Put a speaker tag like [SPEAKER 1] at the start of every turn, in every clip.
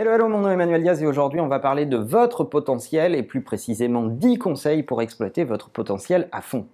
[SPEAKER 1] Hello, hello, mon nom est Emmanuel Diaz et aujourd'hui on va parler de votre potentiel et plus précisément 10 conseils pour exploiter votre potentiel à fond.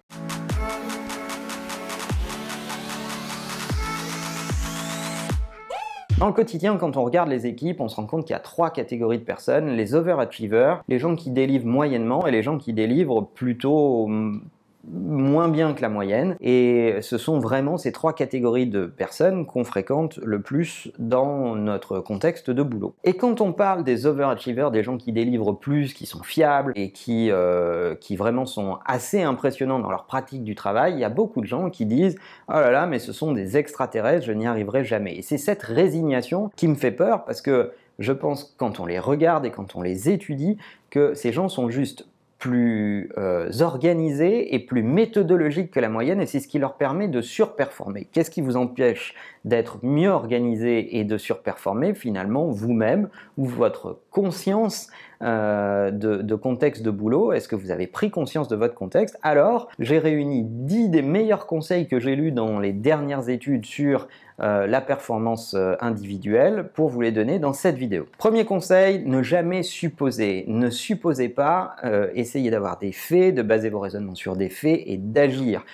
[SPEAKER 1] Dans le quotidien, quand on regarde les équipes, on se rend compte qu'il y a trois catégories de personnes. Les overachievers, les gens qui délivrent moyennement et les gens qui délivrent plutôt hum, moins bien que la moyenne. Et ce sont vraiment ces trois catégories de personnes qu'on fréquente le plus dans notre contexte de boulot. Et quand on parle des overachievers, des gens qui délivrent plus, qui sont fiables et qui, euh, qui vraiment sont assez impressionnants dans leur pratique du travail, il y a beaucoup de gens qui disent « Oh là là, mais ce sont des extraterrestres, je n'y arriverai jamais ». Et c'est cette résignation qui me fait peur parce que je pense quand on les regarde et quand on les étudie que ces gens sont juste plus euh, organisés et plus méthodologiques que la moyenne et c'est ce qui leur permet de surperformer. Qu'est-ce qui vous empêche d'être mieux organisé et de surperformer finalement vous-même ou votre conscience euh, de, contexte de boulot Est-ce que vous avez pris conscience de votre contexte? Alors, j'ai réuni 10 des meilleurs conseils que j'ai lus dans les dernières études sur euh, la performance euh, individuelle pour vous les donner dans cette vidéo. Premier conseil, ne jamais supposer. Ne supposez pas, essayez d'avoir des faits, de baser vos raisonnements sur des faits et d'agir.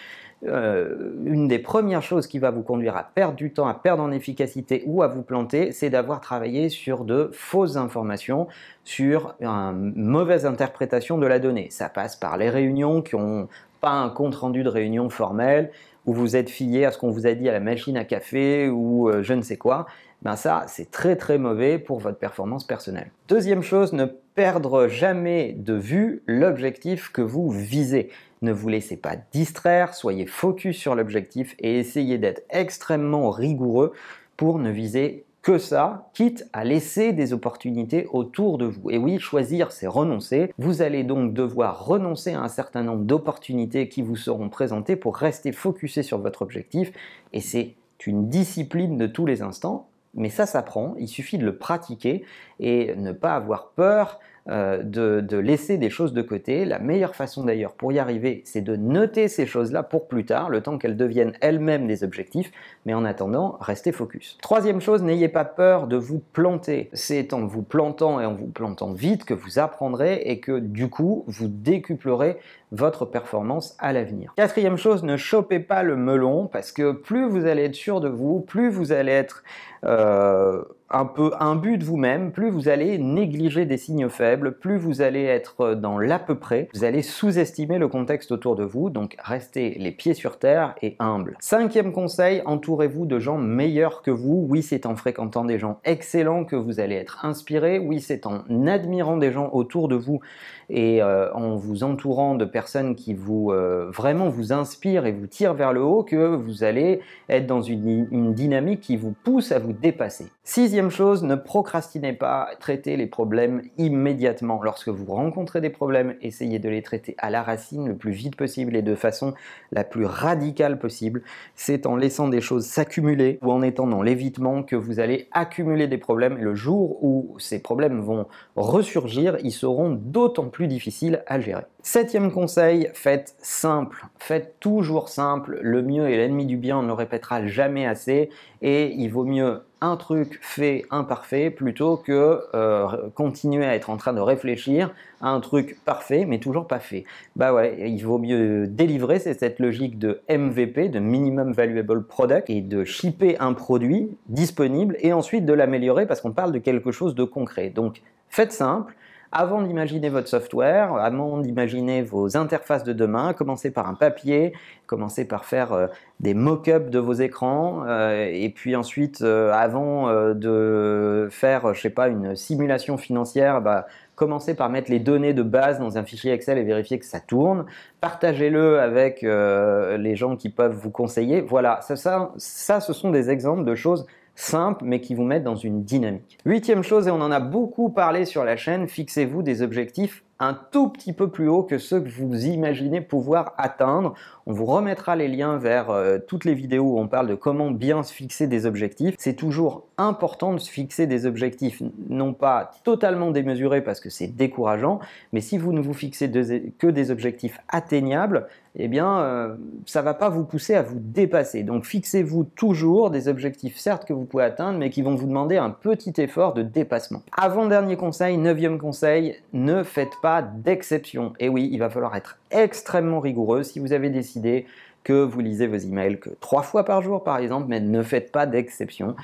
[SPEAKER 1] Euh, une des premières choses qui va vous conduire à perdre du temps, à perdre en efficacité ou à vous planter, c'est d'avoir travaillé sur de fausses informations, sur une mauvaise interprétation de la donnée. Ça passe par les réunions qui n'ont pas un compte rendu de réunion formel, où vous êtes fié à ce qu'on vous a dit à la machine à café ou euh, je ne sais quoi. Ben ça, c'est très très mauvais pour votre performance personnelle. Deuxième chose, ne perdre jamais de vue l'objectif que vous visez. Ne vous laissez pas distraire, soyez focus sur l'objectif et essayez d'être extrêmement rigoureux pour ne viser que ça, quitte à laisser des opportunités autour de vous. Et oui, choisir, c'est renoncer. Vous allez donc devoir renoncer à un certain nombre d'opportunités qui vous seront présentées pour rester focusé sur votre objectif. Et c'est une discipline de tous les instants. Mais ça s'apprend, il suffit de le pratiquer et ne pas avoir peur euh, de, laisser des choses de côté. La meilleure façon d'ailleurs pour y arriver, c'est de noter ces choses-là pour plus tard, le temps qu'elles deviennent elles-mêmes des objectifs, mais en attendant, restez focus. Troisième chose, n'ayez pas peur de vous planter. C'est en vous plantant et en vous plantant vite que vous apprendrez et que du coup, vous décuplerez votre performance à l'avenir. Quatrième chose, ne chopez pas le melon parce que plus vous allez être sûr de vous, plus vous allez être euh, un peu imbu de vous-même, plus vous allez négliger des signes faibles, plus vous allez être dans l'à peu près, vous allez sous-estimer le contexte autour de vous, donc restez les pieds sur terre et humble. Cinquième conseil, entourez-vous de gens meilleurs que vous. Oui, c'est en fréquentant des gens excellents que vous allez être inspiré. Oui, c'est en admirant des gens autour de vous et euh, en vous entourant de personnes qui vous euh, vraiment vous inspirent et vous tirent vers le haut que vous allez être dans une, une dynamique qui vous pousse à vous dépasser. Sixième chose, ne procrastinez pas, traitez les problèmes immédiatement. Lorsque vous rencontrez des problèmes, essayez de les traiter à la racine le plus vite possible et de façon la plus radicale possible. C'est en laissant des choses s'accumuler ou en étant dans l'évitement que vous allez accumuler des problèmes le jour où ces problèmes vont ressurgir, ils seront d'autant plus difficiles à gérer. Septième conseil, faites simple. Faites toujours simple. Le mieux est l'ennemi du bien, on ne le répétera jamais assez. Et il vaut mieux un truc fait imparfait plutôt que euh, continuer à être en train de réfléchir à un truc parfait mais toujours pas fait. Bah ouais, il vaut mieux délivrer, c'est cette logique de MVP, de Minimum Valuable Product, et de shipper un produit disponible et ensuite de l'améliorer parce qu'on parle de quelque chose de concret. Donc faites simple, avant d'imaginer votre software, avant d'imaginer vos interfaces de demain, commencez par un papier, commencez par faire euh, des mock-ups de vos écrans, euh, et puis ensuite, euh, avant de faire, je sais pas, une simulation financière, bah, commencez par mettre les données de base dans un fichier Excel et vérifier que ça tourne. Partagez-le avec les gens qui peuvent vous conseiller. Voilà, ça, ça, ça, ce sont des exemples de choses simples mais qui vous mettent dans une dynamique. Huitième chose, et on en a beaucoup parlé sur la chaîne, fixez-vous des objectifs un tout petit peu plus haut que ceux que vous imaginez pouvoir atteindre. On vous remettra les liens vers euh, toutes les vidéos où on parle de comment bien se fixer des objectifs. C'est toujours important de se fixer des objectifs non pas totalement démesurés parce que c'est décourageant, mais si vous ne vous fixez que des objectifs atteignables, eh bien, euh, ça ne va pas vous pousser à vous dépasser. Donc, fixez-vous toujours des objectifs, certes, que vous pouvez atteindre, mais qui vont vous demander un petit effort de dépassement. Avant-dernier conseil, neuvième conseil, ne faites pas d'exception. Et oui, il va falloir être extrêmement rigoureux si vous avez décidé que vous lisez vos emails que trois fois par jour par exemple, mais ne faites pas d'exception.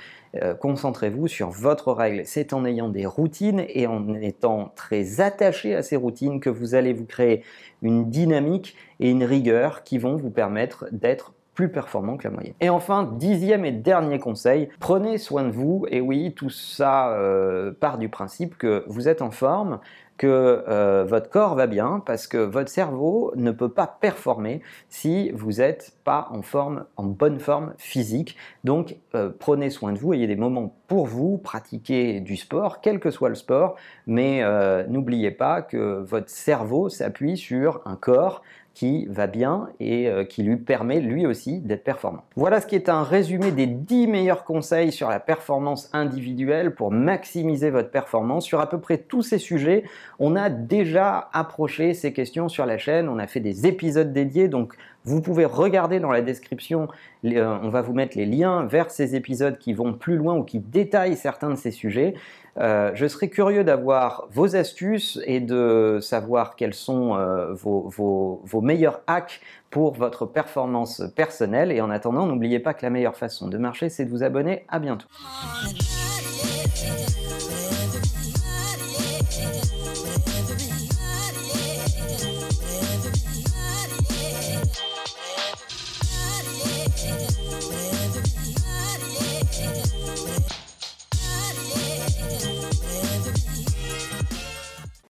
[SPEAKER 1] Euh, concentrez-vous sur votre règle. C'est en ayant des routines et en étant très attaché à ces routines que vous allez vous créer une dynamique et une rigueur qui vont vous permettre d'être performant que la moyenne. Et enfin, dixième et dernier conseil, prenez soin de vous. Et oui, tout ça euh, part du principe que vous êtes en forme, que euh, votre corps va bien, parce que votre cerveau ne peut pas performer si vous n'êtes pas en forme, en bonne forme physique. Donc, euh, prenez soin de vous, ayez des moments pour vous, pratiquez du sport, quel que soit le sport, mais n'oubliez pas que votre cerveau s'appuie sur un corps qui va bien et euh, qui lui permet lui aussi d'être performant. Voilà ce qui est un résumé des 10 meilleurs conseils sur la performance individuelle pour maximiser votre performance. Sur à peu près tous ces sujets, on a déjà approché ces questions sur la chaîne, on a fait des épisodes dédiés, donc vous pouvez regarder dans la description, euh, on va vous mettre les liens vers ces épisodes qui vont plus loin ou qui détaillent certains de ces sujets. Euh, je serais curieux d'avoir vos astuces et de savoir quels sont euh, vos, meilleurs hacks pour votre performance personnelle. Et en attendant, n'oubliez pas que la meilleure façon de marcher, c'est de vous abonner. À bientôt.